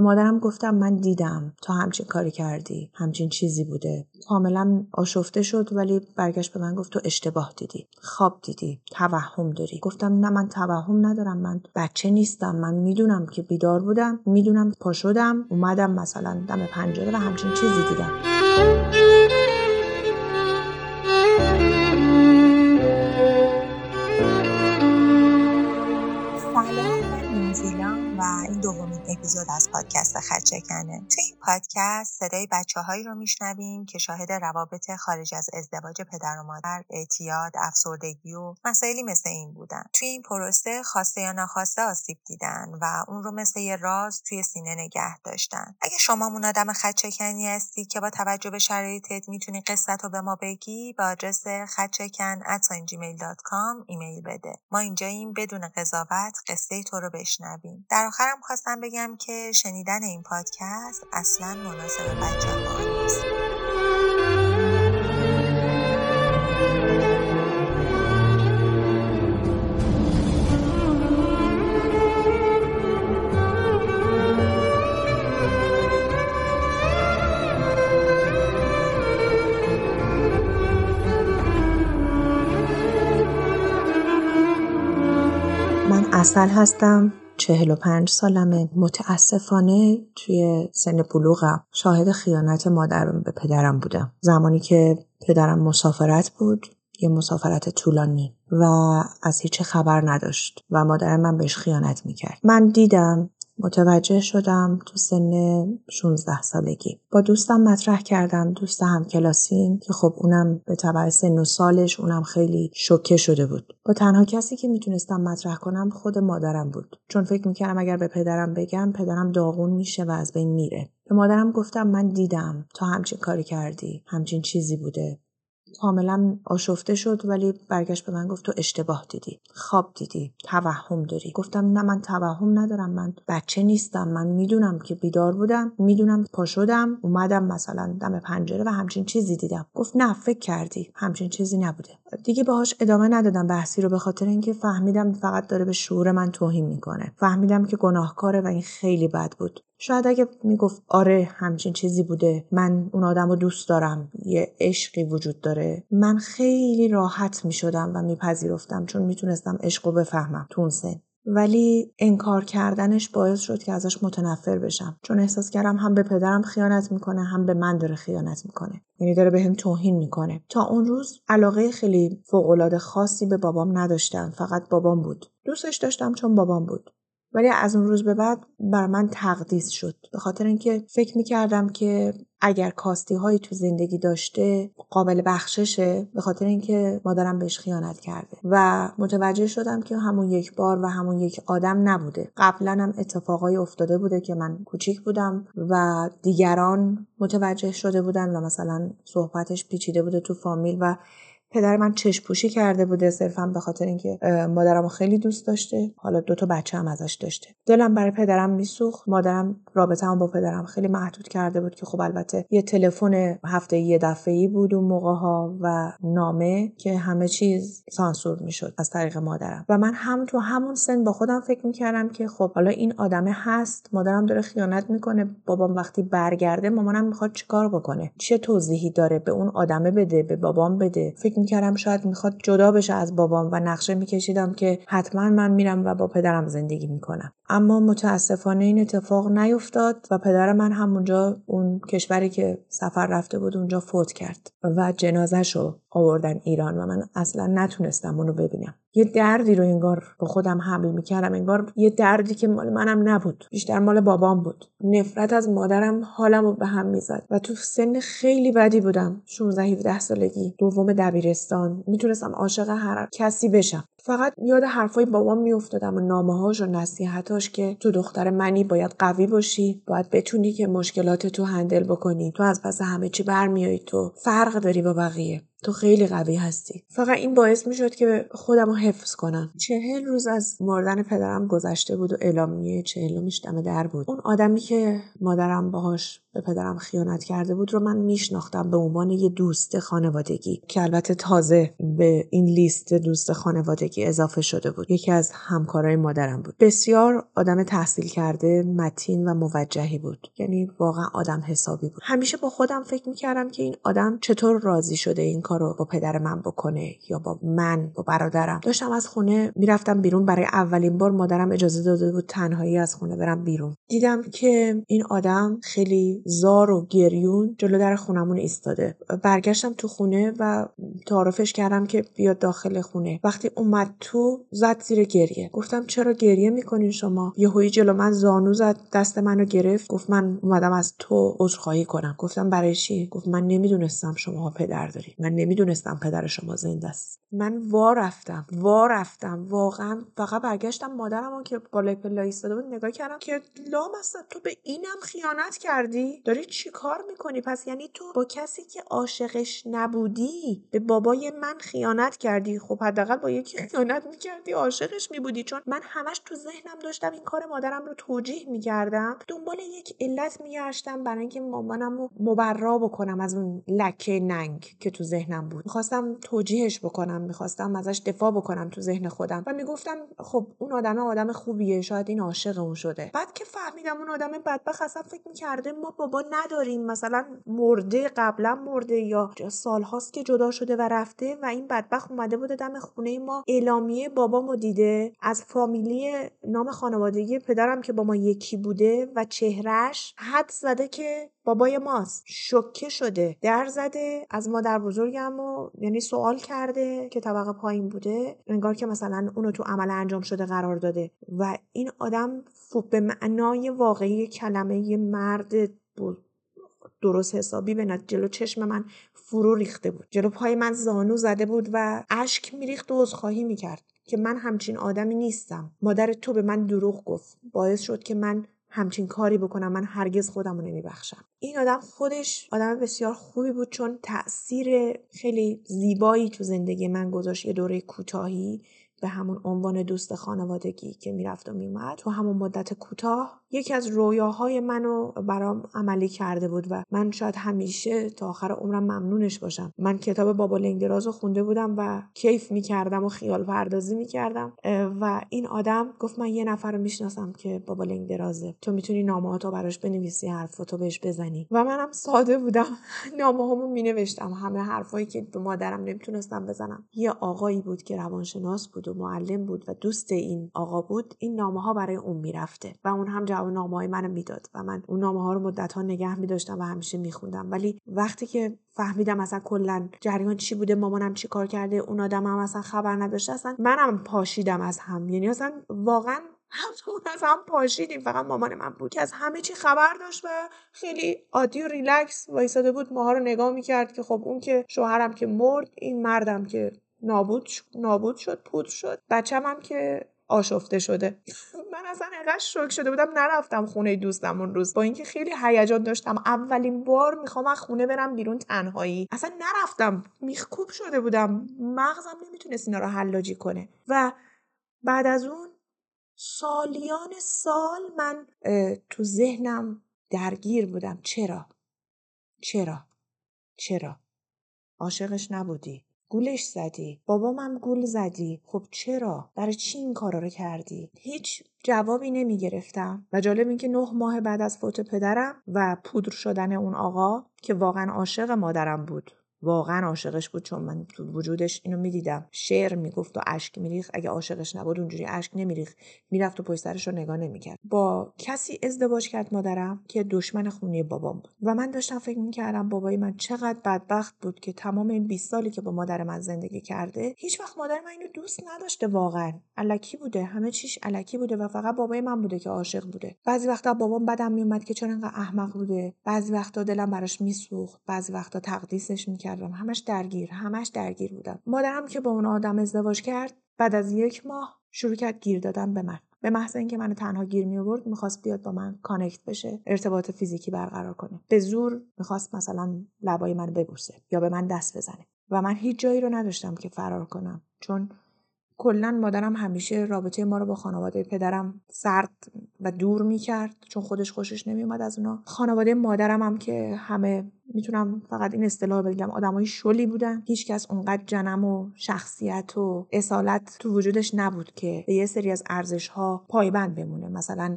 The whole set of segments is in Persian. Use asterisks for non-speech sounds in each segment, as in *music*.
به مادرم گفتم من دیدم. تا همچین کاری کردی. همچین چیزی بوده. کاملا آشفته شد ولی برگشت به من گفت تو اشتباه دیدی. خواب دیدی. توهم داری. گفتم نه من توهم ندارم. من بچه نیستم. من می‌دونم که بیدار بودم. می‌دونم پا شدم. اومدم مثلا دم پنجره و همچین چیزی دیدم. دومین اپیزود از پادکست خدشکنه. توی این پادکست صدای بچه هایی رو میشنویم که شاهد روابط خارج از ازدواج پدر و مادر اعتیاد افسردگی و مسائلی مثل این بودن. توی این پروسه خواسته یا ناخواسته آسیب دیدن و اون رو مثل یه راز توی سینه نگه داشتن. اگه شما اون آدم خدشکنی هستی که با توجه به شرایطت می‌تونی قصت رو به ما بگی به آدرس خدشکن ایمیل بده. ما اینجاییم بدون قضاوت قصه تو رو بشنویم. در آخرم خواستم بگم که شنیدن این پادکست اصلا مناسب بچه ها نیست. من اصل هستم. چهل و پنج سالمه. متاسفانه توی سن بلوغم شاهد خیانت مادرم به پدرم بودم. زمانی که پدرم مسافرت بود یه مسافرت طولانی و از هیچ خبر نداشت و مادرم من بهش خیانت می‌کرد. من دیدم متوجه شدم تو سن 16 سالگی. با دوستم مطرح کردم دوست هم کلاسیم که خب اونم به تبع سن و سالش اونم خیلی شوکه شده بود. با تنها کسی که می‌تونستم مطرح کنم خود مادرم بود. چون فکر می‌کردم اگر به پدرم بگم پدرم داغون میشه و از بین میره. به مادرم گفتم من دیدم تا همچین کاری کردی همچین چیزی بوده. کاملا آشفته شد ولی برگشت به من گفت تو اشتباه دیدی. خواب دیدی توهم داری. گفتم نه من توهم ندارم من بچه نیستم. من می‌دونم که بیدار بودم می‌دونم پا شدم اومدم مثلا دم پنجره و همچین چیزی دیدم. گفت نه فکر کردی. همچین چیزی نبوده. دیگه باهاش ادامه ندادم بحثی رو به خاطر اینکه فهمیدم فقط داره به شعور من توهین می‌کنه. فهمیدم که گناهکاره و این خیلی بد بود. شاید اگه می‌گفت آره همچین چیزی بوده من اون آدم رو دوست دارم یه عشقی وجود داره. من خیلی راحت می‌شدم و میپذیرفتم چون می‌تونستم عشق رو بفهمم تو اون سن. ولی انکار کردنش باعث شد که ازش متنفر بشم. چون احساس کردم هم به پدرم خیانت می‌کنه هم به من داره خیانت می‌کنه. یعنی داره بهم به توهین می‌کنه. تا اون روز علاقه خیلی فوقالعاده خاصی به بابام نداشتم. فقط بابام بود. دوستش داشتم چون بابام بود. ولی از اون روز به بعد بر من تقدیس شد. به خاطر اینکه فکر می‌کردم که اگر کاستی هایی تو زندگی داشته قابل بخششه به خاطر اینکه مادرم بهش خیانت کرده و متوجه شدم که همون یک بار و همون یک آدم نبوده. قبلا هم اتفاقای افتاده بوده که من کوچیک بودم و دیگران متوجه شده بودن و مثلا صحبتش پیچیده بوده تو فامیل و پدر من چشم پوشی کرده بوده صرفا به خاطر اینکه مادرم خیلی دوست داشته. حالا دو تا بچه هم ازش داشته. دلم برای پدرم میسوخت. مادرم رابطه هم با پدرم خیلی محدود کرده بود که خب البته یه تلفن هفته یه دفعه ای بود اون موقع ها و نامه که همه چیز سانسور می‌شد از طریق مادرم. و من هم تو همون سن با خودم فکر می‌کردم که خب حالا این آدمه هست. مادرم داره خیانت می‌کنه. بابام وقتی برگرده مامانم می‌خواد چیکار بکنه؟ چه توضیحی داره؟ به اون آدمه بده به بابام بده. فکر می‌کردم شاید می‌خواد جدا بشه از بابام و نقشه میکشیدم که حتما من میرم و با پدرم زندگی می‌کنم. اما متاسفانه این اتفاق نیفتاد و پدر من همونجا اون کشوری که سفر رفته بود اونجا فوت کرد و جنازش رو آوردن ایران و من اصلا نتونستم اونو ببینم. یه دردی رو انگار با خودم حمل می‌کردم انگار یه دردی که مال منم نبود بیشتر مال بابام بود. نفرت از مادرم حالم رو به هم می‌زد و تو سن خیلی بدی بودم. 16 17 سالگی دوم دبیرستان. می‌تونستم عاشق هر کسی بشم. فقط یاد حرفای بابام میافتادم و نامه‌هاش و نصیحتاش که تو دختر منی باید قوی باشی باید بتونی که مشکلات تو هندل بکنی. تو از پس همه چی برمیایی تو فرق داری با بقیه. تو خیلی قوی هستی. فقط این باعث می‌شد که خودم رو حفظ کنم. چهل روز از مردن پدرم گذشته بود و اعلامیه چهلمیش دم در بود. اون آدمی که مادرم باهاش به پدرم خیانت کرده بود رو من میشناختم به عنوان یه دوست خانوادگی که البته تازه به این لیست دوست خانوادگی اضافه شده بود. یکی از همکارای مادرم بود. بسیار آدم تحصیل کرده متین و موجهی بود. یعنی واقعا آدم حسابی بود. همیشه با خودم فکر می‌کردم که این آدم چطور راضی شده این کارو با پدر من بکنه یا با من با برادرم. داشتم از خونه می‌رفتم بیرون. برای اولین بار مادرم اجازه داده بود تنهایی از خونه برم بیرون. دیدم که این آدم خیلی زار و گریون جلو در خونمون ایستاده. برگشتم تو خونه و تعارفش کردم که بیاد داخل خونه. وقتی اومد تو زد زیر گریه. گفتم چرا گریه می‌کنین شما؟ یهویی جلو من زانو زد دست منو گرفت. گفت من اومدم از تو عذرخواهی کنم. گفتم برای چی؟ گفت من نمی‌دونستم شما پدر دارید. من نمی‌دونستم پدر شما زنده است. من وا رفتم. وا رفتم. واقعا فقط برگشتم مادرم که بالای پلا ایستاده بود نگاه کردم که لام تو به اینم خیانت کردی؟ داری چی کار می‌کنی؟ پس یعنی تو با کسی که عاشقش نبودی به بابای من خیانت کردی. خب حداقل با یکی خیانت می‌کردی عاشقش میبودی. چون من همش تو ذهنم داشتم این کار مادرم رو توجیه می‌کردم. دنبال یک علت میگشتم برای اینکه مامانم رو مبرا بکنم از اون لکه ننگ که تو ذهنم بود. می‌خواستم توجیهش بکنم می‌خواستم ازش دفاع بکنم تو ذهن خودم و می‌گفتم خب اون آدم آدم خوبیه شاید این عاشق اون شده. بعد که فهمیدم اون آدم بدبخت اصلا فکر می‌کرده ما بابا نداریم مثلا مرده قبلا مرده یا سالهاست که جدا شده و رفته و این بدبخت اومده بوده دم خونه ما. اعلامیه بابامو دیده. از فامیلی نام خانوادگی پدرم که با ما یکی بوده و چهرش حد زده که بابای ماست. شکه شده. در زده از مادر بزرگم و یعنی سوال کرده که طبقه پایین بوده. انگار که مثلا اونو تو عمل انجام شده قرار داده. و این آدم به معنای واقعی کلمه مرد بود درست حسابی به جلو چشم من فرو ریخته بود. جلو پای من زانو زده بود و اشک میریخت و عذرخواهی می‌کرد که من همچین آدمی نیستم. مادر تو به من دروغ گفت. باعث شد که من همچین کاری بکنم من هرگز خودم رو نمیبخشم. این آدم خودش آدم بسیار خوبی بود چون تاثیر خیلی زیبایی تو زندگی من گذاشت. یه دوره کوتاهی به همون عنوان دوست خانوادگی که می‌رفت و میومد تو همون مدت کوتاه یکی از رویاهای منو برام عملی کرده بود و من شاید همیشه تا آخر عمرم ممنونش باشم. من کتاب بابا لنگدراز رو خونده بودم و کیف می‌کردم و خیال پردازی می‌کردم. و این آدم گفت من یه نفر رو می‌شناسم که بابا لنگدرازه تو می‌تونی نامه تو براش بنویسی حرفاتو بهش بزنی. و منم ساده بودم. *laughs* نامه هامو مینوشتم. همه حرفایی که به مادرم نمی‌تونستم بزنم. یه آقایی بود که روانشناس بود و معلم بود و دوست این آقا بود. این نامه ها برای اون می‌رفته. و اون هم جواب نامه های منو می‌داد و من اون نامه ها رو مدت ها نگه میداشتم و همیشه میخوندم. ولی وقتی که فهمیدم اصلا کلا جریان چی بوده مامانم چی کار کرده اون آدم هم اصلا خبر نداشته اصلا منم پاشیدم از هم. یعنی اصلا واقعا همون از هم پاشیدیم. فقط مامان من بود که از همه چی خبر داشت و خیلی عادی و ریلکس وایساده بود. ماها رو نگاه می‌کرد که خب اون که شوهرم که مرد این مردم که نابود نابود شد پودر شد. بچم هم که آشفته شده. من اصلا انقدر شوک شده بودم نرفتم خونه دوستم اون روز. با اینکه خیلی هیجان داشتم. اولین بار می‌خوام از خونه برم بیرون تنهایی. اصلا نرفتم. میخکوب شده بودم. مغزم نمی‌تونست اینا رو حلاجی کنه. و بعد از اون سالیان سال من تو ذهنم درگیر بودم. چرا؟ چرا؟ چرا؟ عاشقش نبودی. گولش زدی. بابامم گول زدی. خب چرا؟ برای چی این کارا رو کردی؟ هیچ جوابی نمی گرفتم و جالب این که نه ماه بعد از فوت پدرم و پودر شدن اون آقا که واقعا عاشق مادرم بود. واقعا عاشقش بود چون من تو وجودش اینو می‌دیدم. شعر می‌گفت و اشک میریخ اگه عاشقش نبود اونجوری اشک نمیریخ می‌رفت و پشت سرش رو نگاه نمی‌کرد. با کسی ازدواج کرد مادرم که دشمن خونی بابام بود. و من داشتم فکر می‌کردم بابای من چقدر بدبخت بود که تمام این 20 سالی که با مادر من زندگی کرده هیچ وقت مادر من اینو دوست نداشته واقعا. الکی بوده. همه چیش الکی بوده و فقط بابای من بوده که عاشق بوده. بعضی وقتا بابام بدم میومد که چرا انقدر احمق بوده. بعضی وقتا دلم براش میسوخت. بعضی وقتا تقدیسش می‌کردم همش درگیر همش درگیر بودم. مادرم که با اون آدم ازدواج کرد بعد از یک ماه شروع کرد گیر دادن به من. به محض اینکه منو تنها گیر می آورد می‌خواست بیاد با من کانکت بشه ارتباط فیزیکی برقرار کنه. به زور می‌خواست مثلا لبای منو ببوسه یا به من دست بزنه. و من هیچ جایی رو نداشتم که فرار کنم. چون کلا مادرم همیشه رابطه ما رو با خانواده پدرم سرد و دور می‌کرد. چون خودش خوشش نمیومد از اونا. خانواده مادرم هم که همه می‌تونم فقط این اصطلاح بگم. آدمای شلی بودن. هیچکس اونقدر جنم و شخصیت و اصالت تو وجودش نبود که به یه سری از ارزش ها پایبند بمونه. مثلا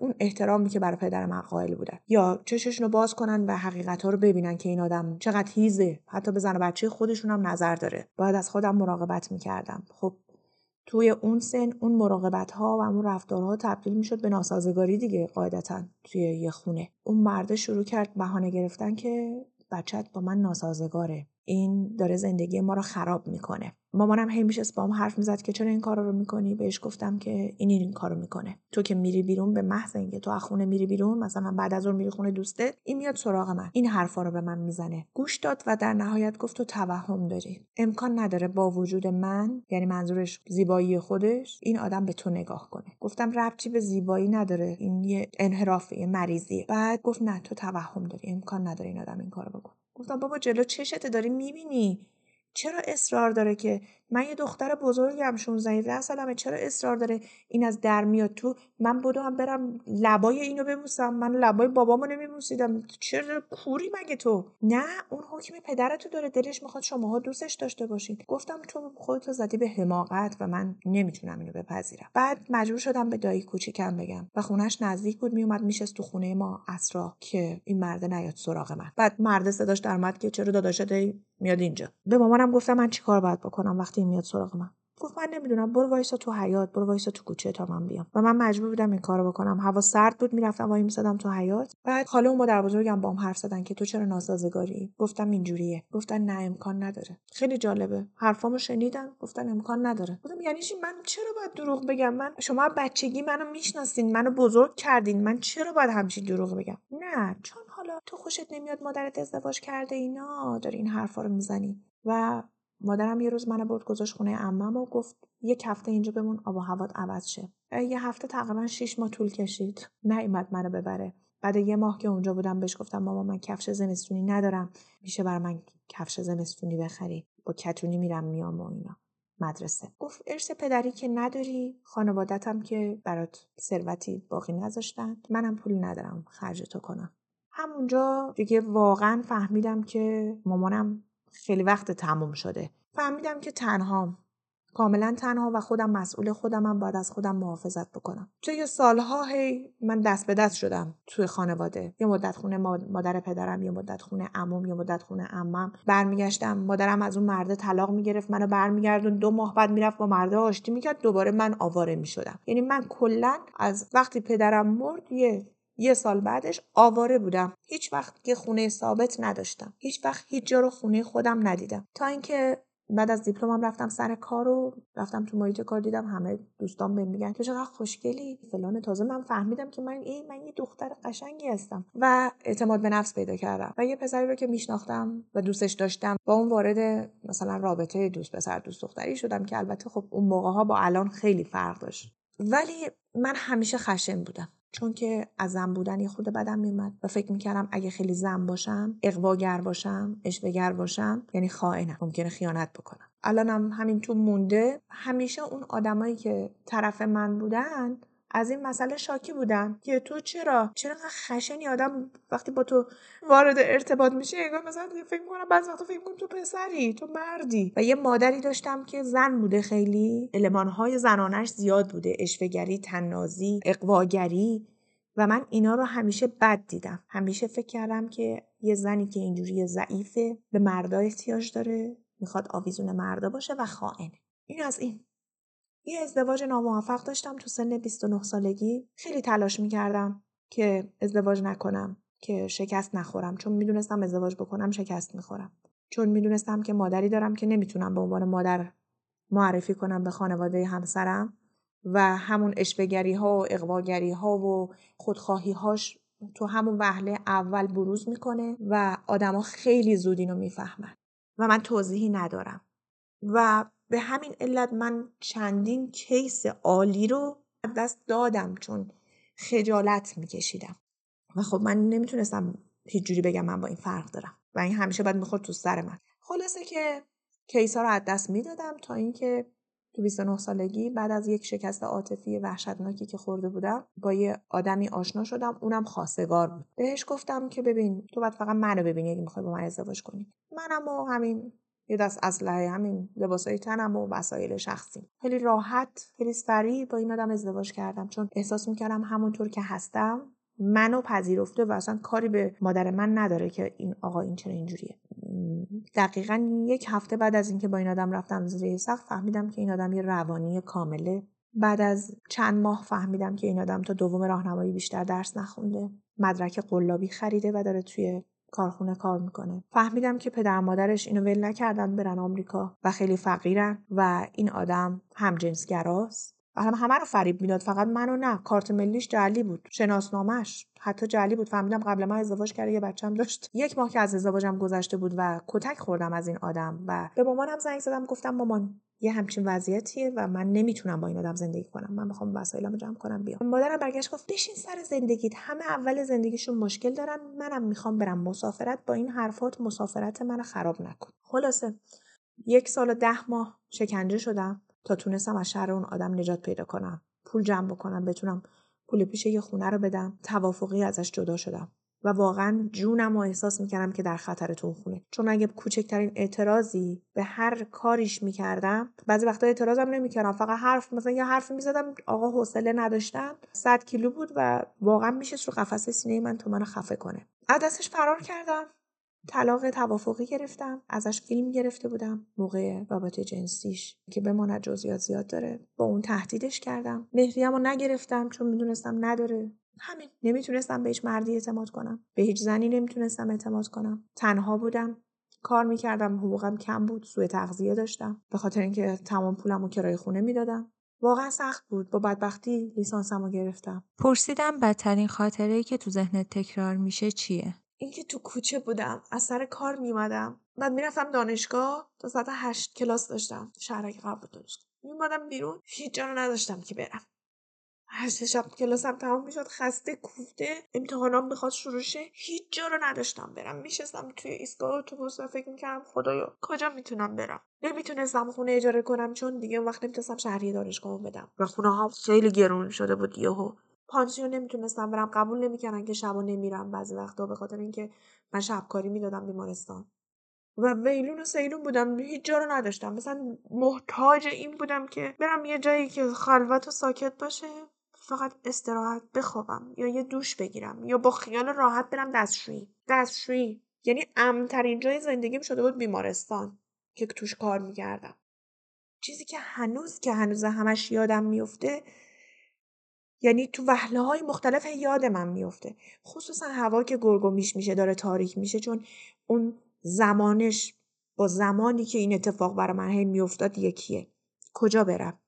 اون احترامی که برای پدر من قائل بودن یا چششون رو باز کنن و حقیقت ها رو ببینن که این آدم چقدر هیزه. حتی به زن و بچه خودشون هم نظر داره. باید از خودم مراقبت می‌کردم. خب توی اون سن اون مراقبت ها و اون رفتارها تبدیل می‌شد به ناسازگاری دیگه قاعدتا توی یه خونه. اون مرده شروع کرد بهانه گرفتن که بچت با من ناسازگاره. این داره زندگی ما رو خراب می‌کنه. مامانم هی میشه با هم حرف می‌زد که چرا این کارا رو می‌کنی؟ بهش گفتم که این این, کارو می‌کنه. تو که میری بیرون به محض اینکه تو از خونه میری بیرون مثلا بعد از اون میری خونه دوستت این میاد سراغ من. این حرفا رو به من می‌زنه. گوش داد و در نهایت گفت تو توهم داری. امکان نداره با وجود من یعنی منظورش زیبایی خودش این آدم به تو نگاه کنه. گفتم ربطی به زیبایی نداره؟ این یه انحرافه یه مریضیه. بعد گفت نه تو توهم داری. امکان نداره این آدم این کارو بکنه. گفتم بابا جلو چشت داری می‌بینی؟ چرا اصرار داره که من یه دختر بزرگم 16 17 سالمه چرا اصرار داره این از در میاد تو؟ من هم برم لبای اینو ببوسم. من لبای بابامو نمیبوسیدم. چرا کوری مگه تو؟ نه اون حکم پدرتو داره. دلش می‌خواد شماها دوستش داشته باشین. گفتم تو خودتو زدی به حماقت و من نمی‌تونم اینو بپذیرم. بعد مجبور شدم به دایی کوچیکم بگم. و خونش نزدیک بود میومد میشست تو خونه ما اسرا که این مرده نیاد سراغ من. بعد مرده صداش در که چرا داداشت میاد اینجا. به مامانم گفتم من چیکار باید بکنم وقتی میاد سراغ من. گفت من نمی‌دونم برو وایسا تو حیات برو وایسا تو کوچه تا من بیام. و من مجبور بودم این کارو بکنم. هوا سرد بود می‌رفتم وای میسادم تو حیات بعد خاله و مادر بزرگم بام حرف زدن که تو چرا ناسازگاری؟ گفتم اینجوریه. گفتن نه امکان نداره. خیلی جالبه. حرفامو شنیدن گفتن امکان نداره. گفتم یعنی چی؟ من چرا باید دروغ بگم؟ من شما بچگی منو می‌شناسین منو بزرگ کردین. من چرا باید همچین دروغ بگم؟ نه چون حالا تو خوشت نمیاد مادرت ازدواج کرده اینا داری حرفا رو می‌زنی. و مادرم یه روز منو برد گذاشت خونه عمم و گفت یک هفته اینجا بمون آب و هوات عوض شه. یه هفته تقریبا شیش ماه طول کشید. نیومد منو ببره. بعد یه ماه که اونجا بودم بهش گفتم ماما من کفش زمستونی ندارم. میشه برای من کفش زمستونی بخری؟ با کتونی میرم میام و اینا. مدرسه. گفت ارث پدری که نداری خانوادتم که برات ثروتی باقی نذاشتن منم پول ندارم خرج تو کنم. همونجا دیگه واقعا فهمیدم که مامانم خیلی وقت تموم شده. فهمیدم که تنها کاملا تنها و خودم مسئول خودمم باید از خودم محافظت بکنم. یه سالها هی من دست به دست شدم توی خانواده. یه مدت خونه مادر پدرم یه مدت خونه عموم یه مدت خونه عمم. برمیگشتم مادرم از اون مرده طلاق می‌گرفت منو برمیگردون دو ماه بعد می‌رفت با مرده آشتی می‌کرد. دوباره من آواره می‌شدم. یعنی من کلا از وقتی پدرم مرد یه یه سال بعدش آواره بودم. هیچ وقت که خونه ثابت نداشتم. هیچ وقت هیچ جا رو خونه خودم ندیدم. تا اینکه بعد از دیپلمم رفتم سر کار و رفتم تو محیط کار دیدم همه دوستان بهم میگن تو چقدر خوشگلی. فلان. تازه من فهمیدم که من این من یه دختر قشنگی هستم. و اعتماد به نفس پیدا کردم. و یه پسری رو که میشناختم و دوستش داشتم با اون وارد مثلا رابطه دوست پسر دوست دختری شدم که البته خب اون موقع ها با الان خیلی فرق داشت. ولی من همیشه خشن بودم. چون که از زن بودن یه خود بدم میومد و فکر می‌کردم اگه خیلی زن باشم اقواگر باشم اشوگر باشم یعنی خائنم. ممکنه خیانت بکنم. الانم همین تو مونده. همیشه اون آدمایی که طرف من بودن از این مسئله شاکی بودن که تو چرا؟ چرا خشنی آدم وقتی با تو وارد ارتباط میشه انگار مثلا فکر می‌کنم بعضی وقتا فکر می‌کنم تو پسری تو مردی. و یه مادری داشتم که زن بوده خیلی. المانهای زنانش زیاد بوده. اشوهگری تنازی اقواگری. و من اینا رو همیشه بد دیدم. همیشه فکر کردم که یه زنی که اینجوری ضعیفه به مردا احتیاج داره می‌خواد آویزون مردا باشه و خائنه. این از این. یه ازدواج ناموفق داشتم تو سن 29 سالگی. خیلی تلاش می‌کردم که ازدواج نکنم که شکست نخورم چون می‌دونستم ازدواج بکنم شکست می‌خورم. چون می‌دونستم که مادری دارم که نمی‌تونم به عنوان مادر معرفی کنم به خانواده همسرم و همون اشبگری ها و اقواگری ها و خودخواهی هاش تو همون وهله اول بروز می‌کنه و آدما خیلی زود اینو می‌فهمن و من توضیحی ندارم. و به همین علت من چندین کیس عالی رو دست دادم چون خجالت میکشیدم. و خب من نمی‌تونستم هیچ جوری بگم من با این فرق دارم و این همیشه باید می‌خورد تو سر من. خلاصه که کیس ها رو از دست می‌دادم تا اینکه تو 29 سالگی بعد از یک شکست عاطفی وحشتناکی که خورده بودم با یه آدمی آشنا شدم اونم خواستگار بود. بهش گفتم که ببین تو باید فقط منو ببینی اگه می‌خوای با من ازدواج کنی. منم و همین یه دست اسلحه همین لباسای تنم و وسایل شخصی. خیلی راحت خیلی سریع با این آدم ازدواج کردم. چون احساس می‌کردم همونطور که هستم منو پذیرفته و اصلا کاری به مادر من نداره که این آقا این چرا اینجوریه. دقیقا یک هفته بعد از اینکه با این آدم رفتم زیر سخت فهمیدم که این آدم یه روانی کامله. بعد از چند ماه فهمیدم که این آدم تا دوم راهنمایی بیشتر درس نخونده. مدرک قلابی خریده و داره توی کارخونه کار می‌کنه. فهمیدم که پدر مادرش اینو ول نکردن برن آمریکا و خیلی فقیرن و این آدم همجنسگراست. و هم همه رو فریب می‌داد. فقط منو نه. کارت ملیش جعلی بود. شناسنامش حتی جعلی بود. فهمیدم قبل من ازدواج کرده یه بچم داشت. یک ماه که از ازدواجم گذشته بود و کتک خوردم از این آدم و به مامانم زنگ زدم. گفتم مامان یه همچین وضعیتیه و من نمی‌تونم با این آدم زندگی کنم. من می‌خوام وسایلمو جمع کنم بیام. مادرم برگشت گفت بشین سر زندگیت. همه اول زندگیشون مشکل دارن. منم می‌خوام برم مسافرت. با این حرفات مسافرت من خراب نکن. خلاصه یک سال و ده ماه شکنجه شدم تا تونستم از شهر اون آدم نجات پیدا کنم. پول جمع بکنم بتونم پول پیش یه خونه رو بدم. توافقی ازش جدا شدم. و واقعا جونم رو احساس می‌کردم که در خطر تو خونه. چون اگه کوچکترین اعتراضی به هر کاریش می‌کردم بعضی وقتا اعتراضم نمی‌کردم. فقط حرف مثلا یه حرفی می‌زدم آقا حوصله نداشتن 100 کیلو بود و واقعا میشه رو قفسه سینه من تو منو خفه کنه. از دستش فرار کردم طلاق توافقی گرفتم ازش فیلم گرفته بودم موقع رابطه جنسیش که بماند جزئیات زیاد داره با اون تهدیدش کردم. مهریم رو نگرفتم چون می‌دونستم نداره. همین نمی‌تونستم به هیچ مردی اعتماد کنم. به هیچ زنی نمی‌تونستم اعتماد کنم. تنها بودم. کار می‌کردم. حقوقم کم بود. سوء تغذیه داشتم. به خاطر اینکه تمام پولم و کرایه خونه می‌دادم. واقعا سخت بود. با بدبختی لیسانسم رو گرفتم. پرسیدم بدترین خاطره ای که تو ذهنت تکرار میشه چیه؟ اینکه تو کوچه بودم. از سر کار میمدم بعد می‌رفتم دانشگاه. تا ساعت هشت کلاس داشتم. شهرک قبل دانشگاه میمادم بیرون. هیچ جا رو نداشتم که برم. هشت شب کلاسم تمام می‌شد خسته کوفته امتحانام می‌خواد شروع شه. هیچ جا رو نداشتم برم. میشستم توی ایستگاه اتوبوس و فکر می‌کردم خدایا کجا می‌تونم برم؟ نمی‌تونستم خونه اجاره کنم چون دیگه اون وقت نمی‌تونستم شهری دانشگاه بدم. و خونه ها خیلی گرون شده بود یهو. پانسیون نمی‌تونستم برم. قبول نمی‌کردن که شبا نمیرم بعضی وقتا به خاطر اینکه من شبکاری می‌دادم بیمارستان. و ویلون و سیلون بودم. هیچ جا رو نداشتم. مثلا محتاج این بودم که برم یه جایی که خلوت و ساکت باشه. فقط استراحت بخوابم یا یه دوش بگیرم یا با خیال راحت برم دستشویی. دستشویی. یعنی امترین جای زندگیم شده بود بیمارستان که توش کار می‌کردم. چیزی که هنوز که هنوز همش یادم میفته یعنی تو وحله های مختلف یاد من میفته خصوصا هوا که گرگومیش میشه داره تاریک میشه چون اون زمانش با زمانی که این اتفاق برای من هی میافتاد یکیه. کجا برم؟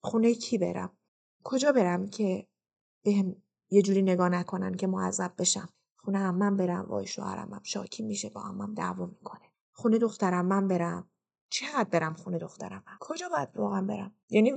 خونه کی برم؟ کجا برم که بهم یه جوری نگاه نکنن که معذب بشم؟ خونه همم برم وای شوهرم شاکی میشه با همم دعوا می‌کنه. خونه دخترم من برم. چقدر برم خونه دخترم کجا باید واقعا برم؟ یعنی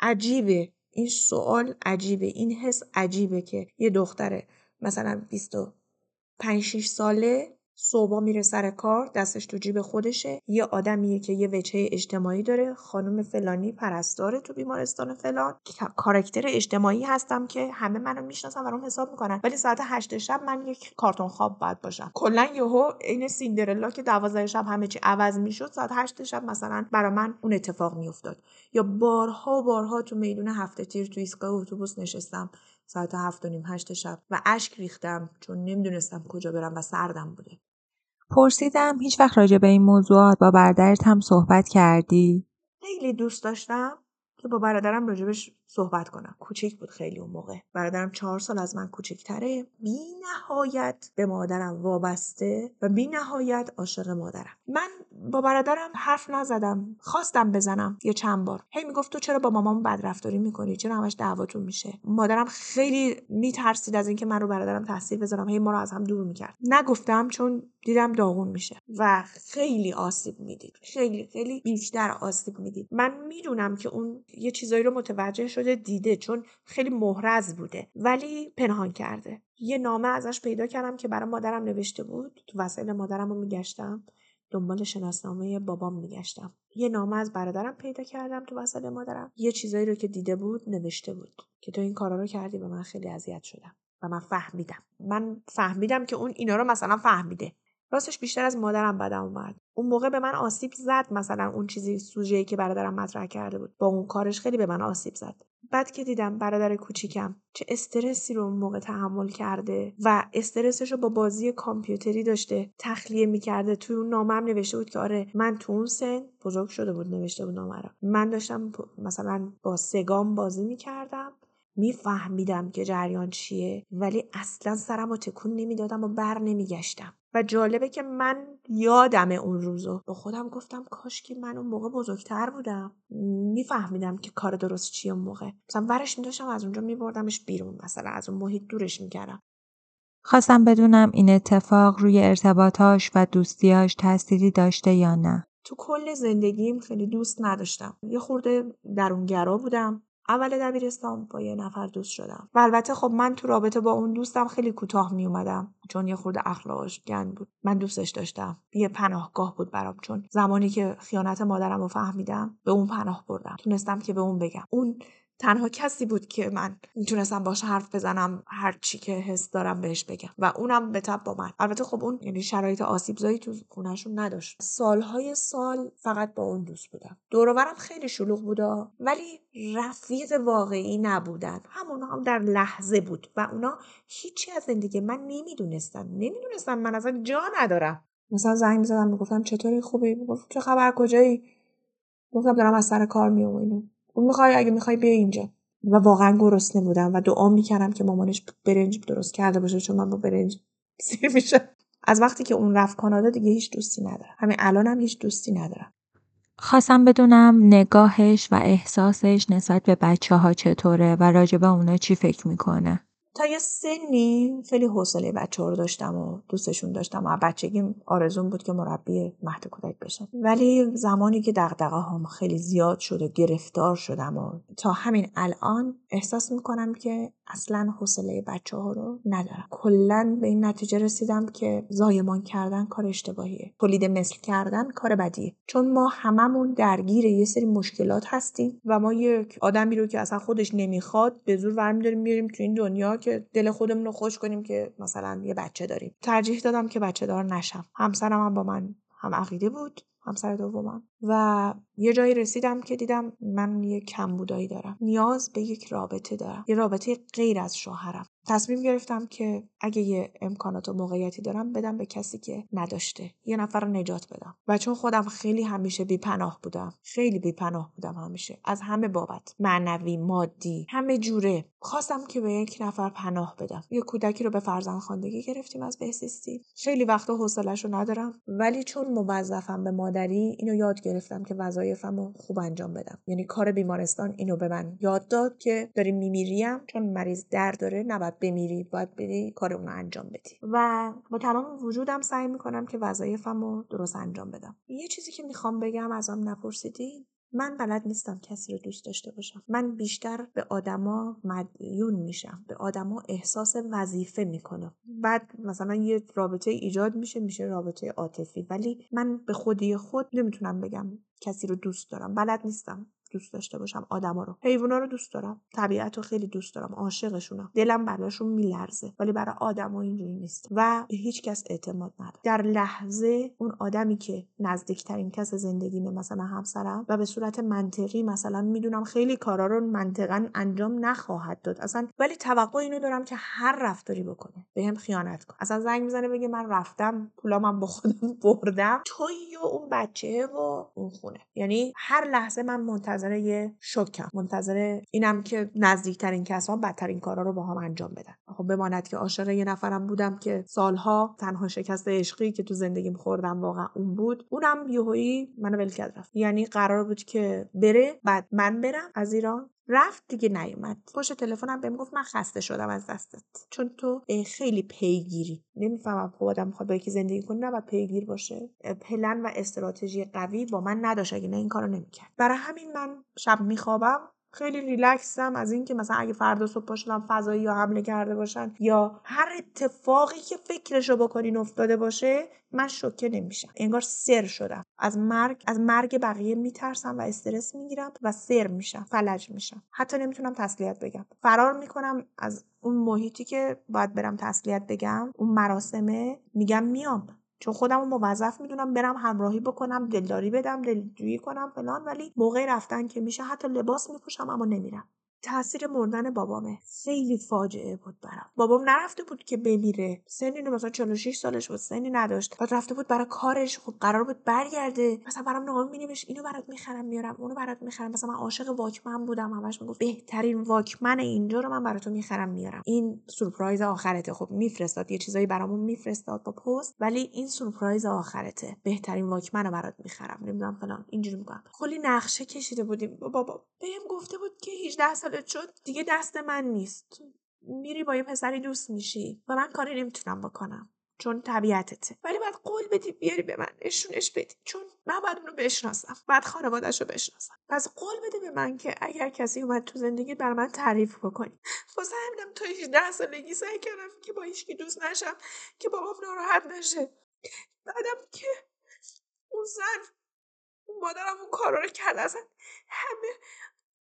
عجیبه. این سوال عجیبه. این حس عجیبه که یه دختره مثلا 25 6 ساله صبح میره سر کار دستش تو جیب خودشه. یه آدمیه که یه وجهه اجتماعی داره. خانم فلانی پرستاره تو بیمارستان فلان. کارکتر اجتماعی هستم که همه منو می‌شناسن و اون حساب می‌کنن. ولی ساعت هشت شب من یک کارتون خواب باید باشم. کلا یهو عین سیندرلا که دوازده شب همه چی عوض می‌شد ساعت هشت شب مثلا برا من اون اتفاق میافتاد. یا بارها بارها تو میدون هفته تیر تو ایستگاه اتوبوس نشستم. ساعت هفت و نیم هشت شب و اشک ریختم چون نمی‌دونستم کجا برم و سردم بوده پرسیدم هیچ وقت راجع به این موضوعات با برادرت هم صحبت کردی؟ خیلی دوست داشتم که با برادرم راجبش صحبت کنم. کوچیک بود خیلی اون موقع. برادرم چهار سال از من کوچکتره. بی نهایت به مادرم وابسته و بی نهایت عاشق مادرم. من با برادرم حرف نزدم. خواستم بزنم یه چند بار. هی می‌گفت تو چرا با مامان بد رفتاری می‌کنی؟ چرا همش دعواتون میشه؟ مادرم خیلی میترسید از اینکه من رو برادرم تاثیر بذارم. هی ما رو از هم دور می‌کرد. نگفتم چون دیدم داغون میشه. و خیلی آسیب می‌دید. خیلی خیلی بیشتر آسیب می‌دید. من می‌دونم که اون یه چیزایی رو متوجه شده دیده چون خیلی محرز بوده. ولی پنهان کرده. یه نامه ازش پیدا کردم که برای مادرم نوشته بود. تو وسایل مادرم رو میگشتم. دنبال شناسنامه بابام میگشتم. یه نامه از برادرم پیدا کردم تو وسط مادرم. یه چیزایی رو که دیده بود نوشته بود. که تو این کارا رو کردی به من خیلی اذیت شدم. و من فهمیدم. من فهمیدم که اون اینا رو مثلا فهمیده. راستش بیشتر از مادرم بدم اومد. اون موقع به من آسیب زد مثلا اون چیزی سوژه‌ای که برادرم مطرح کرده بود. با اون کارش خیلی به من آسیب زد. بعد که دیدم برادر کوچیکم چه استرسی رو اون موقع تحمل کرده و استرسش رو با بازی کامپیوتری داشته تخلیه می‌کرده. توی اون هم نوشته بود که آره من تو اون سن بزرگ شده بود نوشته بود نامه رو. من داشتم مثلا با سگام بازی می‌کردم. میفهمیدم که جریان چیه ولی اصلا سرم رو تکون نمی‌دادم و بر نمیگشتم. و جالبه که من یادم اون روزو. با خودم گفتم کاش که من اون موقع بزرگتر بودم. میفهمیدم که کار درست چیه اون موقع. مثلا ورش میداشتم از اونجا میبردمش بیرون مثلا از اون محیط دورش می‌کردم. خواستم بدونم این اتفاق روی ارتباطاش و دوستیاش تأثیری داشته یا نه. تو کل زندگیم خیلی دوست نداشتم. یه خورده درونگرا بودم. اول دبیرستان با یه نفر دوست شدم. و البته خب من تو رابطه با اون دوستم خیلی کوتاه می اومدم چون یه خورده اخلاقش گند بود. من دوستش داشتم. یه پناهگاه بود برام چون زمانی که خیانت مادرم رو فهمیدم به اون پناه بردم. تونستم که به اون بگم. اون تنها کسی بود که من می‌تونستم باش حرف بزنم هر چی که حس دارم بهش بگم. و اونم به تب با من. البته خب اون یعنی شرایط آسیبزایی تو خونهشون نداشت. سالهای سال فقط با اون دوست بودم. دورورم خیلی شلوغ بودا ولی رفیق واقعی نبودن. همون هم در لحظه بود و اونا هیچی از زندگی من نمی‌دونستن. نمی‌دونستن من اصلا جا ندارم. مثلا زنگ می‌زدم می‌گفتم چطوری؟ خوبی؟ می‌گفت چه خبر؟ کجایی؟ گفتم دارم از سر کار میام می‌خوای اگه می‌خوای بیا اینجا. و واقعا گرسنه بودم و دعا می‌کردم که مامانش برنج درست کرده باشه چون من با برنج سیر میشه از وقتی که اون رفت کانادا دیگه هیچ دوستی ندارم. همین الانم هم هیچ دوستی ندارم. خواستم بدونم نگاهش و احساسش نسبت به بچه ها چطوره و راجبه اونا چی فکر می‌کنه. تا یه سنی خیلی حوصله بچه ها رو داشتم و دوستشون داشتم. و بچگیم آرزون بود که مربی مهد کودک بشم. ولی زمانی که دقدقه هم خیلی زیاد شد و گرفتار شدم و تا همین الان احساس می‌کنم که اصلا حوصله بچه ها رو ندارم. کلا به این نتیجه رسیدم که زایمان کردن کار اشتباهیه. تولید مثل کردن کار بدیه. چون ما هممون درگیر یه سری مشکلات هستیم و ما یک آدمی رو که اصلا خودش نمی‌خواد به زور برمیداریم میاریم تو این دنیا دل خودمون رو خوش کنیم که مثلا یه بچه داریم. ترجیح دادم که بچه دار نشم. همسرم هم با من هم عقیده بود همسر دومم. و یه جایی رسیدم که دیدم من یه کمبودایی دارم. نیاز به یک رابطه دارم. یه رابطه غیر از شوهرم. تصمیم گرفتم که اگه یه امکانات و موقعیتی دارم بدم به کسی که نداشته. یه نفر رو نجات بدم. و چون خودم خیلی همیشه بیپناه بودم خیلی بیپناه بودم همیشه. از همه بابت. معنوی مادی همه جوره. خواستم که به یک نفر پناه بدم. یه کودکی رو به خواندگی گرفتیم از بهسیستی خیلی وقتا حوصلهش رو ندارم. ولی چون موظفم به مادری اینو یاد گرفتم که وظایفم رو خوب انجام بدم. یعنی کار بیمارستان اینو به من یاد داد که داریم میمیریم چون مریض درد داره نباید بمیری باید بری کار اونو انجام بدی. و با تمام وجودم سعی می‌کنم که وظایفم رو درست انجام بدم. یه چیزی که می‌خوام بگم ازم نپرسیدین من بلد نیستم کسی رو دوست داشته باشم. من بیشتر به آدما مدیون میشم. به آدما احساس وظیفه می‌کنم. بعد مثلا یه رابطه ایجاد میشه میشه رابطه عاطفی. ولی من به خودی خود نمی‌تونم بگم کسی رو دوست دارم. بلد نیستم. دوست داشته باشم آدما رو. حیونا رو دوست دارم. طبیعت رو خیلی دوست دارم. عاشقشونم. دلم براشون میلرزه ولی برای آدما اینجوری نیست. و به هیچ کس اعتماد ندارم در لحظه اون آدمی که نزدیکترین کس زندگیمه مثلا همسرم و به صورت منطقی مثلا می‌دونم خیلی کارا رو منطقا انجام نخواهد داد. اصلا ولی توقع اینو دارم که هر رفتاری بکنه بهم خیانت کن اصلا زنگ می‌زنه بگه من رفتم پولامم با خودم بردم. توی و اون بچه و اون خونه. یعنی هر لحظه من منتظر منتظر یه شوکم منتظر اینم که نزدیکترین کسان بدترین کارا رو با هم انجام بدن. خب بماند که عاشق یه نفرم بودم که سالها تنها شکست عشقی که تو زندگیم خوردم واقعا اون بود. اونم یهویی منو ول کرد یعنی قرار بود که بره بعد من برم از ایران. رفت دیگه نیومد. پشت تلفنم بهم گفت من خسته شدم از دستت. چون تو خیلی پیگیری. نمی‌فهمم خب آدم می‌خواد با یکی زندگی کنه نباید پیگیر باشه. پلن و استراتژی قوی با من نداشت اگه نه این کارو نمی‌کرد. برای همین من شب میخوابم. خیلی ریلکسم از اینکه مثلا اگه فردا صبح پاشدم فضایی یا حمله کرده باشن یا هر اتفاقی که فکرشو بکنین افتاده باشه من شوکه نمیشم. انگار سر شدم. از مرگ از مرگ بقیه میترسم و استرس می‌گیرم و سر میشم فلج میشم. حتی نمی‌تونم تسلیت بگم. فرار می‌کنم از اون محیطی که باید برم تسلیت بگم اون مراسمه. میگم میام. چون خودم موظف می‌دونم برم همراهی بکنم دلداری بدم دلجویی کنم فلان. ولی موقع رفتن که میشه حتی لباس میپوشم اما نمیرم. تاثیر مردن بابامه. خیلی فاجعه بود برام. بابام نرفته بود که بمیره. سنی مثلا 46 سالش بود سنی نداشت. بعد رفته بود برای کارش خب قرار بود برگرده. مثلا برام نامه مینوشت اینو برات می‌خرم میارم اونو برات می‌خرم. مثلا من عاشق واکمن بودم همش می‌گفت بهترین واکمن اینجا رو من براتون می‌خرم میارم. این سورپرایز آخرته. خب میفرستاد یه چیزایی برامون میفرستاد با پست ولی این سورپرایز آخرته. بهترین واکمن رو برات می‌خرم. نمی‌دونم فلان اینجوری میگم. کلی نقشه کشیده بودیم. بابا بهم گفته بود که 18 سالت شد دیگه دست من نیست. میری با یه پسری دوست میشی و من کاری نمی‌تونم بکنم. چون طبیعتته. ولی باید قول بدی بیاری به من نشونش بدی. چون من باید اونو بشناسم. باید خانوادهش رو بشناسم. پس قول بده به من که اگر کسی اومد تو زندگی بر من تعریف بکنی. واسه همینم تا 18 سالگی سعی کردم که با هیچکی دوست نشم که بابام ناراحت نشه. بعدم که اون زن اون مادرم اون کارا رو کرد اصلا همه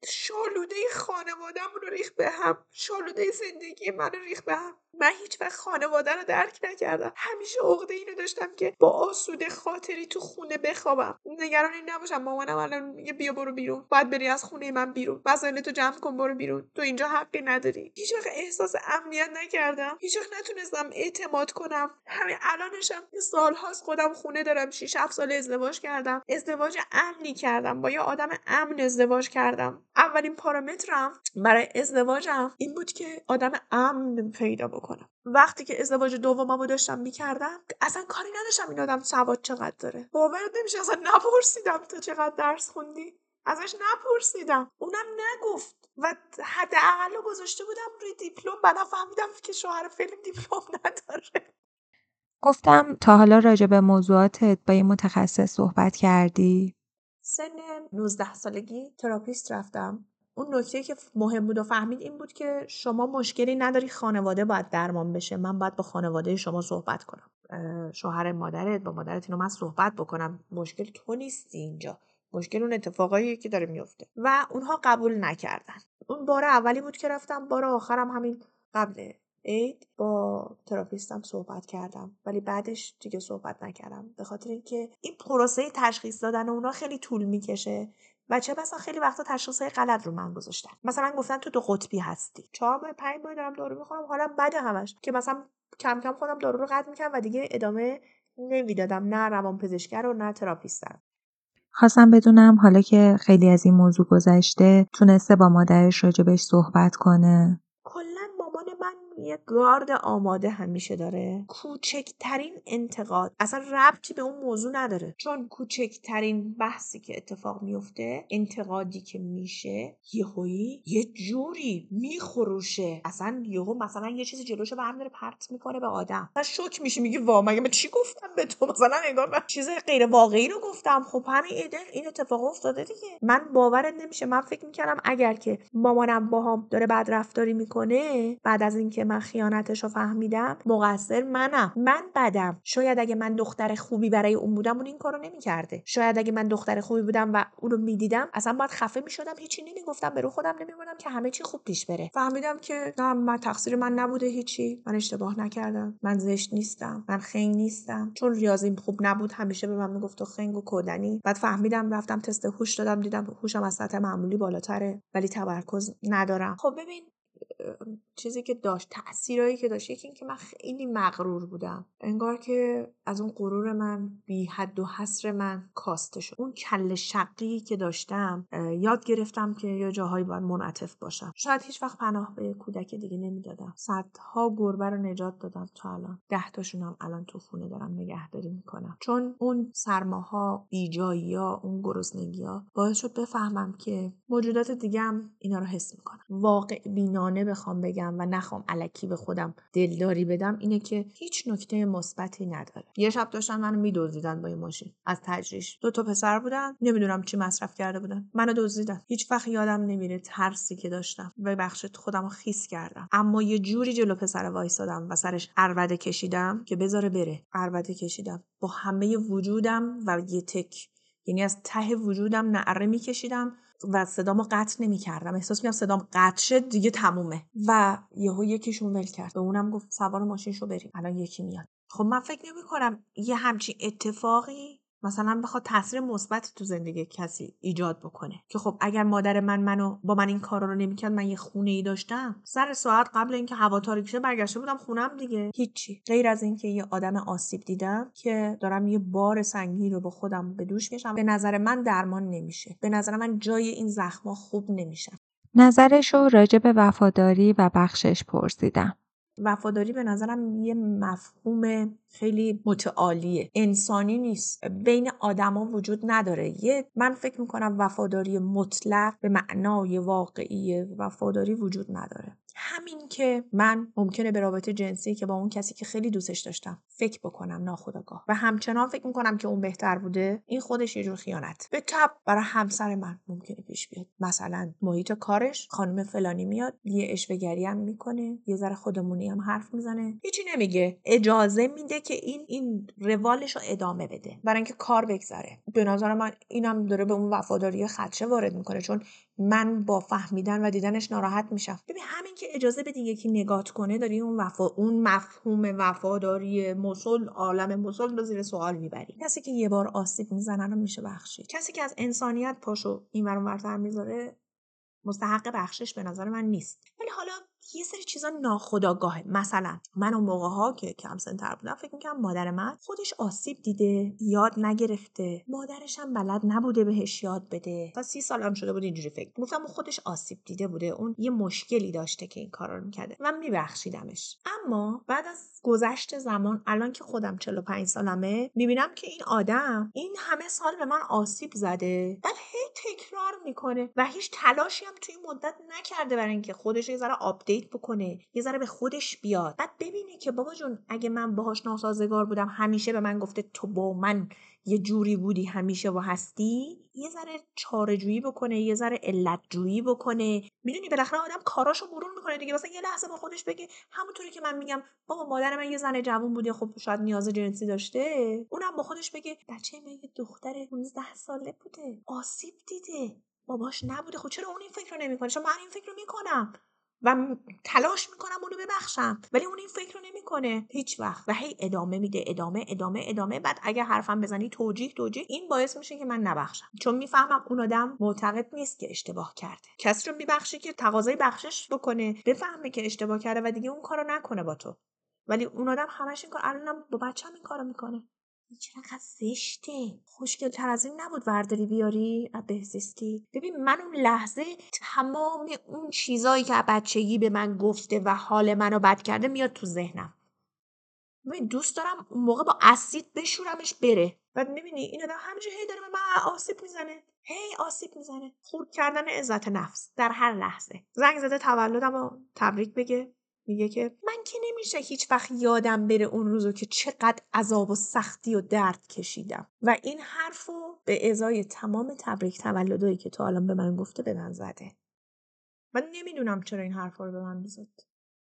شالوده خانوادم رو ریخ به هم. شالوده زندگی من رو ریخ به هم. من هیچ وقت خانواده رو درک نکردم. همیشه عقده اینو داشتم که با آسوده خاطری تو خونه بخوابم. نگران این نباشم. مامانم الان میگه بیا برو بیرون. باید بری از خونه من بیرون. وسایل تو جمع کن برو بیرون. تو اینجا حقی نداری. هیچ وقت احساس امنیت نکردم. هیچ وقت نتونستم اعتماد کنم. همین الانشم سالهاست خودم خونه دارم. 6 7 سال ازدواج کردم. ازدواج امنی کردم. با یه آدم امن ازدواج کردم. اولین پارامترم برای ازدواجم این بود که آدم امن پیدا بکنم. وقتی که ازدواج دوممو داشتم می‌کردم اصلا کاری نداشتم این آدم سواد چقدر داره. باورت نمیشه اصلا نپرسیدم تو چقدر درس خوندی. ازش نپرسیدم. اونم نگفت و حداقل گذاشته بودم روی دیپلم. بعدا فهمیدم که شوهر فیلم دیپلم نداره. گفتم تا حالا راجع به موضوعاتت با یه متخصص صحبت کردی؟ سن 19 سالگی تراپیست رفتم. اون نکته که مهم بود و فهمید این بود که شما مشکلی نداری خانواده باید درمان بشه. من باید با خانواده شما صحبت کنم. شوهر مادرت با مادرت اینو من صحبت بکنم. مشکل تو نیستی اینجا. مشکل اون اتفاقایی که داره میفته. و اونها قبول نکردن. اون بار اولی بود که رفتم بار آخرم همین قبل عید با تراپیستم صحبت کردم. ولی بعدش دیگه صحبت نکردم. به خاطر اینکه این پروسه تشخیص دادن اونا خیلی طول می‌کشه. و چه بسا خیلی وقتا تشخیص غلط رو من گذاشتن. مثلا گفتن تو دو قطبی هستی. چهار ماه پنج ماه دارم دارو می‌خورم. حالا بده همش که مثلا کم کم خودم دارو رو قطع می‌کنم و دیگه ادامه نمی‌دادم. نه روان پزشکر و نه تراپیستم خواستم بدونم حالا که خیلی از این موضوع گذشته تونسته با مادرش راجبش صحبت کنه؟ یه گارد آماده همیشه داره. کوچکترین انتقاد. اصلا ربطی به اون موضوع نداره. چون کوچکترین بحثی که اتفاق میفته انتقادی که میشه یهویی یه جوری میخروشه. اصلا یهو مثلا یه چیزی جلوشو به هم داره پرت می‌کنه به آدم. و شوک میشه میگه وا مگه من چی گفتم به تو؟ مثلا انگار من چیز غیر واقعی رو گفتم. خب همین این اتفاق افتاده دیگه. من باورت نمیشه. من فکر می‌کردم اگر که مامانم باهام داره بد رفتاری می‌کنه بعد از اینکه من خیانتش رو فهمیدم مقصر منم. من بدم. شاید اگه من دختر خوبی برای اون بودم اون این کارو نمی‌کرده. شاید اگه من دختر خوبی بودم و اونو می‌دیدم اصلا باید خفه می‌شدم هیچی نمی‌گفتم به رو خودم نمیبردم که همه چی خوب پیش بره. فهمیدم که نه من تقصیر من نبوده هیچی. من اشتباه نکردم. من زشت نیستم. من خنگ نیستم. چون ریاضیم خوب نبود همیشه به من می‌گفت خنگ و کودنی. بعد فهمیدم رفتم تست هوش دادم دیدم هوشم از سطح معمولی بالاتره ولی تمرکز ندارم. خب ببین چیزی که داشت تاثیرایی که داشت. یکی اینکه من خیلی مغرور بودم. انگار که از اون غرور من بی حد و حصر من کاسته شد. اون کل شقی که داشتم یاد گرفتم که یا جاهایی باید منعطف باشم. شاید هیچ وقت پناه به کودک دیگه نمی‌دادم. صدها گربه رو نجات دادم تا الان. ده تاشونم الان تو خونه دارم نگهداری می‌کنم. چون اون سرماها بیجایی ها اون گرسنگی ها باعث شد بفهمم که موجودات دیگه هم اینا رو حس می‌کنم. واقع بینانه بخوام بگم بدم و نخوام علکی به خودم دلداری بدم اینه که هیچ نکته مثبتی نداره. یه شب داشتن منو میدزدیدن با این ماشین. از تجریش. دو تا پسر بودن. نمی‌دونم چی مصرف کرده بودن. منو دزدیدن. هیچ وقت یادم نمیره ترسی که داشتم. و بخشت خودم رو خیس کردم. اما یه جوری جلو پسر وایسادم و سرش اربده کشیدم که بذاره بره. اربده کشیدم. با همه وجودم و یه تک. یعنی از ته وجودم نعره میکشیدم. و صدامو قطع نمی‌کردم. احساس می‌کنم صدام قطع شد دیگه تمومه. و یهو یکیشون ول کرد. به اونم گفت سوار ماشینشو بریم. الان یکی میاد. خب من فکر نمی کنم یه همچین اتفاقی مثلا بخواد تاثیر مثبت تو زندگی کسی ایجاد بکنه. که خب اگر مادر من منو با من این کارا رو نمی‌کرد من یه خونه ای داشتم. سر ساعت قبل اینکه هوا تاریک شه برگشته بودم خونم دیگه. هیچی. غیر از اینکه یه آدم آسیب دیدم که دارم یه بار سنگین رو به خودم به دوش میشم به نظر من درمان نمیشه. به نظر من جای این زخما خوب نمیشن نظرش رو راجع به وفاداری و بخشش پرسیدم. وفاداری به نظرم یه مفهوم خیلی متعالیه. انسانی نیست. بین آدما وجود نداره. یه من فکر می‌کنم وفاداری مطلق به معنای واقعی وفاداری وجود نداره. همین که من ممکنه به رابطه جنسی که با اون کسی که خیلی دوستش داشتم فکر بکنم ناخودآگاه. و همچنان فکر می‌کنم که اون بهتر بوده این خودش یه جور خیانت. به تب برای همسر من ممکنه پیش بیاد. مثلا محیط کارش خانم فلانی میاد یه اشوهگری هم می‌کنه یه ذره خودمونی هم حرف می‌زنه. هیچی نمیگه. اجازه میده که این این روالش رو ادامه بده. برای اینکه کار بگذره. به نظر من اینم داره به اون وفاداری خدشه وارد می‌کنه. چون من با فهمیدن و دیدنش ناراحت میشم. ببین همین که اجازه بدی یکی نگات کنه داری اون وفا اون مفهوم وفاداری مسل عالم مسل رو زیر سوال می‌بری. کسی که یه بار آسیب می‌زنه رو میشه بخشید. کسی که از انسانیت پاشو این ورانورتر می‌ذاره مستحق بخشش به نظر من نیست. ولی حالا یه سری چیزا ناخداگاهه مثلا من اون موقع ها که کم سنتر بودم فکر می‌کنم مادر من خودش آسیب دیده یاد نگرفته. مادرش هم بلد نبوده بهش یاد بده. تا سی سالم شده بود اینجوری فکر. گفتم اون خودش آسیب دیده بوده. اون یه مشکلی داشته که این کارا رو می‌کرده و میبخشیدمش. اما بعد از گذشت زمان الان که خودم 45 سالمه می‌بینم که این آدم این همه سال به من آسیب زده. بعد هی تکرار می‌کنه و هیچ تلاشی هم توی مدت نکرده برای اینکه خودش یه ذره update بکنه یه ذره به خودش بیاد. بعد ببینه که بابا جون اگه من باهاش ناسازگار بودم همیشه به من گفته تو با من یه جوری بودی همیشه و هستی. یه ذره چاره‌جویی بکنه یه ذره علت‌جویی بکنه. می‌دونی بالاخره آدم کاراشو مرور می‌کنه دیگه. مثلا یه لحظه با خودش بگه همونطوری که من میگم بابا مادر من یه زن جوون بوده خب شاید نیاز جنسی داشته. اونم با خودش بگه بچه من یه دختر 19 ساله بوده آسیب دیده. باباش نبوده. خب چرا اون این فکر رو نمی‌کنه؟ چون من این فکر رو می‌کنم. و تلاش می‌کنم اونو ببخشم. ولی اون این فکر رو نمی‌کنه. هیچ وقت. و هی ادامه میده. ادامه ادامه ادامه. بعد اگه حرفم بزنی توجیه توجیه. این باعث میشه که من نبخشم. چون می‌فهمم اون آدم معتقد نیست که اشتباه کرده. کسی رو میبخشه که تقاضای بخشش بکنه. بفهمه که اشتباه کرده و دیگه اون کارو نکنه با تو. ولی اون آدم همش این کار الانم با بچه‌م این کارو می‌کنه. چقدر زشته. خوشگل تر از این نبود ورداری بیاری؟ بهزیستی. ببین من اون لحظه تمام اون چیزایی که بچگی به من گفته و حال منو بد کرده میاد تو ذهنم. من دوست دارم اون موقع با اسید بشورمش بره. بعد می‌بینی این آدم همینجا هی داره به من آسیب می‌زنه. هی آسیب می‌زنه. خورد کردن عزت نفس در هر لحظه. زنگ زده تولدم تبریک بگه. میگه که من که نمیشه هیچ وقت یادم بره اون روزو که چقدر عذاب و سختی و درد کشیدم. و این حرفو به ازای تمام تبریک تولدایی که تو الان به من گفته به من زده. من نمی‌دونم چرا این حرفا رو به من می‌زد.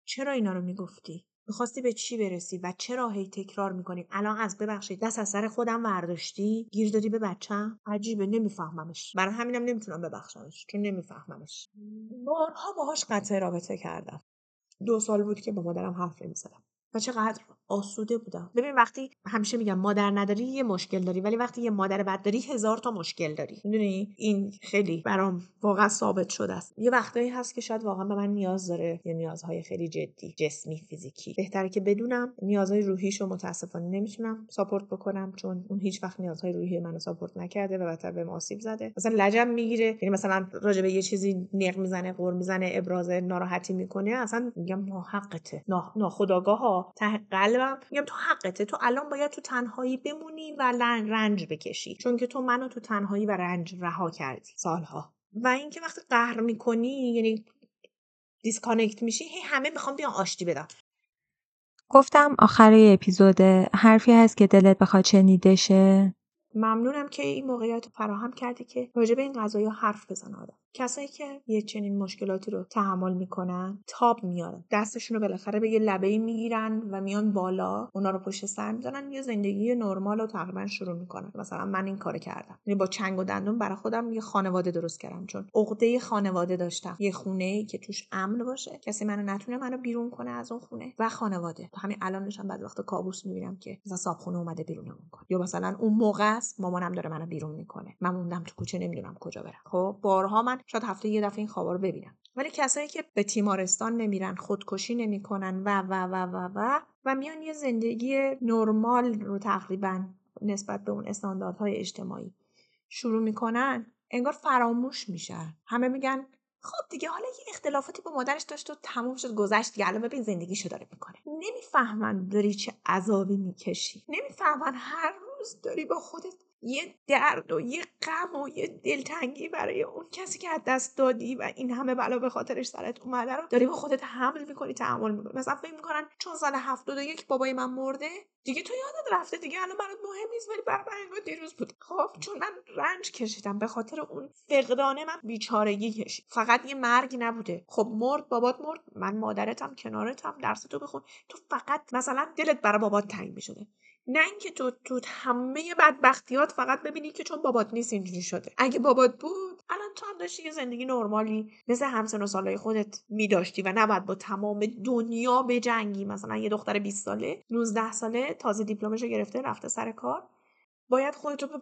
چرا اینا رو می‌گفتی؟ می‌خواستی به چی برسی و چرا هی تکرار می‌کنی؟ الان از ببخشید دست از سر خودم ورداشتی؟ گیر دادی به بچم عجیبه نمیفهممش. برای همینم نمی‌تونم ببخشمش چون نمیفهممش. بارها باهاش قطع رابطه کردم. دو سال بود که با مادرم حرف نمی‌زدم. و چقدر آسوده بودم. ببین وقتی همیشه میگم مادر نداری یه مشکل داری ولی وقتی یه مادر بد داری هزار تا مشکل داری. می‌دونی؟ این خیلی برام واقعا ثابت شده است. یه وقتایی هست که شاید واقعا به من نیاز داره یه نیازهای خیلی جدی جسمی فیزیکی. بهتره که بدونم نیازهای روحیشو متاسفانه نمی‌تونم ساپورت بکنم چون اون هیچ وقت نیازهای روحی منو ساپورت نکرده و بدتر به آسیب زده. مثلا لجم می‌گیره یعنی مثلا راجع به یه چیزی نق می‌زنه قور می‌زنه ابراز ناراحتی می‌کنه اصلا میگم ناحقته ناخداگاه ته قلبم. میگم تو حقته. تو الان باید تو تنهایی بمونی و رنج بکشی. چون که تو منو تو تنهایی و رنج رها کردی سالها. و اینکه وقتی قهر می‌کنی یعنی disconnect میشی هی همه می‌خوام بیان آشتی بدم گفتم آخر اپیزود حرفی هست که دلت بخواد شنیده شه ممنونم که این موقعیت فراهم کردی که راجع به این قضايا حرف بزن آدم. کسایی که یه چنین مشکلاتی رو تحمل می‌کنن تاب میارن. دستشون رو بالاخره به یه لبه می‌گیرن و میان بالا. اونا رو پشت سر می‌زنن یه زندگی نرمال رو تقریبا شروع می‌کنن. مثلا من این کار کردم. یعنی با چنگ و دندون برای خودم یه خانواده درست کردم. چون عقده خانواده داشتم. یه خونه ای که توش امن باشه. کسی منو نتونه منو بیرون کنه از اون خونه. و خانواده. همین الانش هم بعد وقت کابوس می‌بینم که مثلا صابخونه اومده بیرونمون کنه یا مثلا اون موقع است مامانم داره منو بیرون می‌کنه. من موندم تو کوچه نمی‌دونم کجا برم. خب بارها من شاید هفته یه دفعه این خوابا رو ببینم. ولی کسایی که به تیمارستان نمیرن خودکشی نمی‌کنن و و و و و و میان یه زندگی نرمال رو تقریبا نسبت به اون استانداردهای اجتماعی شروع می‌کنن انگار فراموش میشن. همه میگن خب دیگه حالا یه اختلافاتی با مادرش داشت و تموم شد گذشت دیگه الان ببین زندگیشو داره می‌کنه. نمی‌فهمن داری چه عذابی می‌کشی. نمی‌فهمن هر روز داری با خودت یه درد و یه غم و یه دلتنگی برای اون کسی که از دست دادی و این همه بلا به خاطرش سرت اومده رو داری با خودت حمل می‌کنی تحمل می‌کنی. مثلا فکر می‌کنن چون سال هفتاد و یک بابای من مرده دیگه تو یادت رفته دیگه الان برات مهم نیست ولی برای من دیروز بود. خب چون من رنج کشیدم به خاطر اون فقدانه من بیچارگی کشید. فقط یه مرگ نبوده. خب مرد بابات مرد من مادرتم کنارتم درس تو بخون. تو فقط مثلا دلت برای بابات تنگ می‌شده. نه اینکه تو تو همه بدبختیات فقط ببینی که چون بابات نیست اینجوری شده. اگه بابات بود الان تو هم داشتی یه زندگی نرمالی مثل همسن و سالهای خودت میداشتی و نباید با تمام دنیا بجنگی. مثلا یه دختر 20 ساله 19 ساله تازه دیپلمش رو گرفته رفته سر کار. باید خودتو به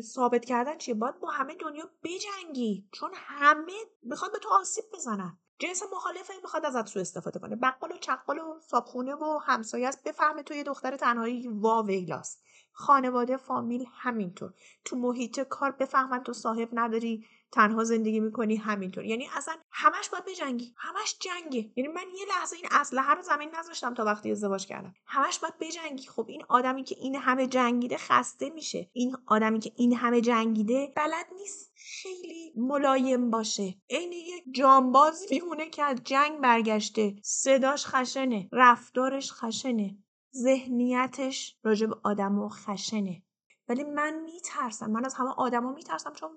ثابت کردن چیه؟ باید با همه دنیا بجنگی. چون همه می‌خواد به تو آسیب بزنن. جنس مخالفه می‌خواد ازت سو استفاده کنه. بقال و چقال و صابخونه و همسایه است. بفهمه تو یه دختر تنهایی وا ویلاست. خانواده فامیل همینطور. تو محیط کار بفهمن تو صاحب نداری. تنها زندگی می‌کنی همینطور. یعنی اصلا همش باید بجنگی. همش جنگه. یعنی من یه لحظه این اسلحه رو زمین نذاشتم تا وقتی ازدواج کردم. همش باید بجنگی. خب این آدمی که این همه جنگیده خسته میشه. این آدمی که این همه جنگیده بلد نیست خیلی ملایم باشه. عین یک جانباز میمونه که از جنگ برگشته. صداش خشنه. رفتارش خشنه. ذهنیتش راجب آدم و خشنه. ولی من میترسم. من از همه آدما میترسم چون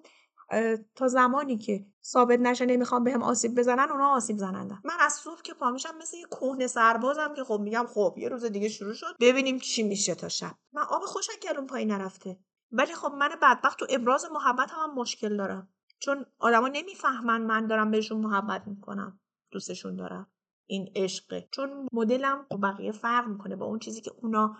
تا زمانی که ثابت نشه نمی‌خوام بهم آسیب بزنن اونا آسیب زنندن من از صبح که پامیشم مثل یه کهنه سربازم که خب میگم خب یه روز دیگه شروع شد ببینیم چی میشه تا شب. من آب خوشم کردم پایین نرفته. ولی خب من بدبخت تو ابراز محبت هم, مشکل دارم. چون آدما نمی‌فهمن من دارم بهشون محبت می‌کنم. دوستشون دارم. این عشقه. چون مدلم با بقیه فرق می‌کنه با اون چیزی که اونا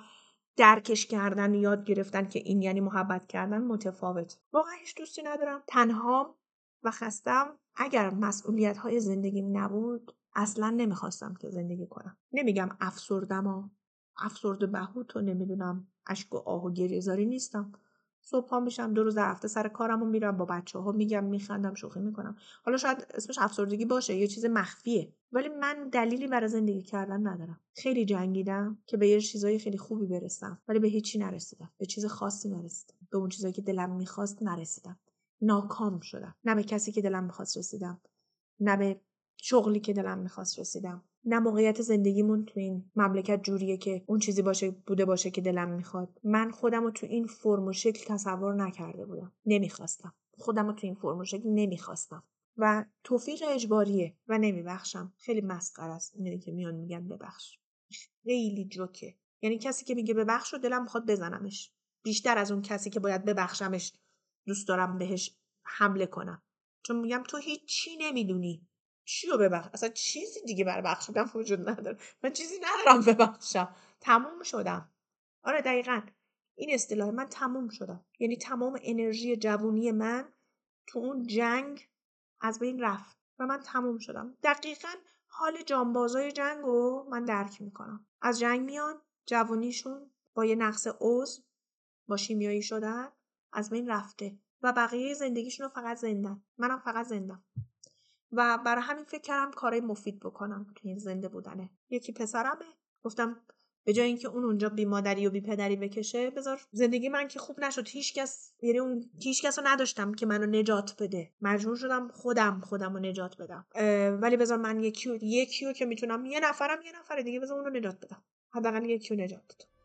درکش کردن یاد گرفتن که این یعنی محبت کردن متفاوت. واقعا هیچ دوستی ندارم. تنها و خستم. اگر مسئولیت های زندگیم نبود اصلا نمی‌خواستم که زندگی کنم. نمیگم افسردم و افسرده بهوت و نمی‌دونم اشک و آه و گریزاری نیستم. صبح میشم دو روز در هفته سر کارم و میرم با بچه ها میگم میخندم شوخی می‌کنم. حالا شاید اسمش افسردگی باشه یه چیز مخفیه. ولی من دلیلی برای زندگی کردن ندارم. خیلی جنگیدم که به یه چیزای خیلی خوبی برسم ولی به هیچی نرسیدم. به چیز خاصی نرسیدم. به اون چیزایی که دلم می‌خواست نرسیدم. ناکام شدم. نه به کسی که دلم می‌خواست رسیدم. نه به شغلی که دلم می‌خواست رسیدم. نه موقعیت زندگیمون تو این مملکت جوریه که اون چیزی باشه بوده باشه که دلم می‌خواد. من خودم رو تو این فرم و شکل تصور نکرده بودم. نمی‌خواستم. خودم رو تو این فرم و شکل نمی‌خواستم. و توفیق اجباریه و نمیبخشم. خیلی مسخره است اینه که میان میگن ببخش. خیلی جوکه. یعنی کسی که میگه ببخش رو دلم می‌خواد بزنمش. بیشتر از اون کسی که باید ببخشمش دوست دارم بهش حمله کنم. چون میگم تو هیچی نمی‌دونی. چی رو ببخش اصلا چیزی دیگه برای بخشیدن وجود نداره. من چیزی ندارم ببخشم. تموم شدم. آره دقیقا. این اصطلاح من تموم شدم. یعنی تمام انرژی جوونی من تو اون جنگ از بین رفت و من تموم شدم. دقیقا حال جانبازای جنگ رو من درک می‌کنم. از جنگ میان جوونیشون با یه نقص عضو با شیمیایی شدن از بین رفته و بقیه زندگیشون رو فقط زندن. منم فقط زندم. و برای همین فکر کردم کارای مفید بکنم تو این زنده بودنه. یکی پسرمه. گفتم به جای اینکه اون اونجا بی مادری و بی پدری بکشه بذار زندگی من که خوب نشد هیچکس یعنی اون هیچکس رو نداشتم که منو نجات بده. مجبور شدم خودم خودم رو نجات بدم. ولی بذار من یکی یکی که می‌تونم یه نفرم یه نفر دیگه بذار اون نجات بدم. حداقل یکی رو نجات بدم.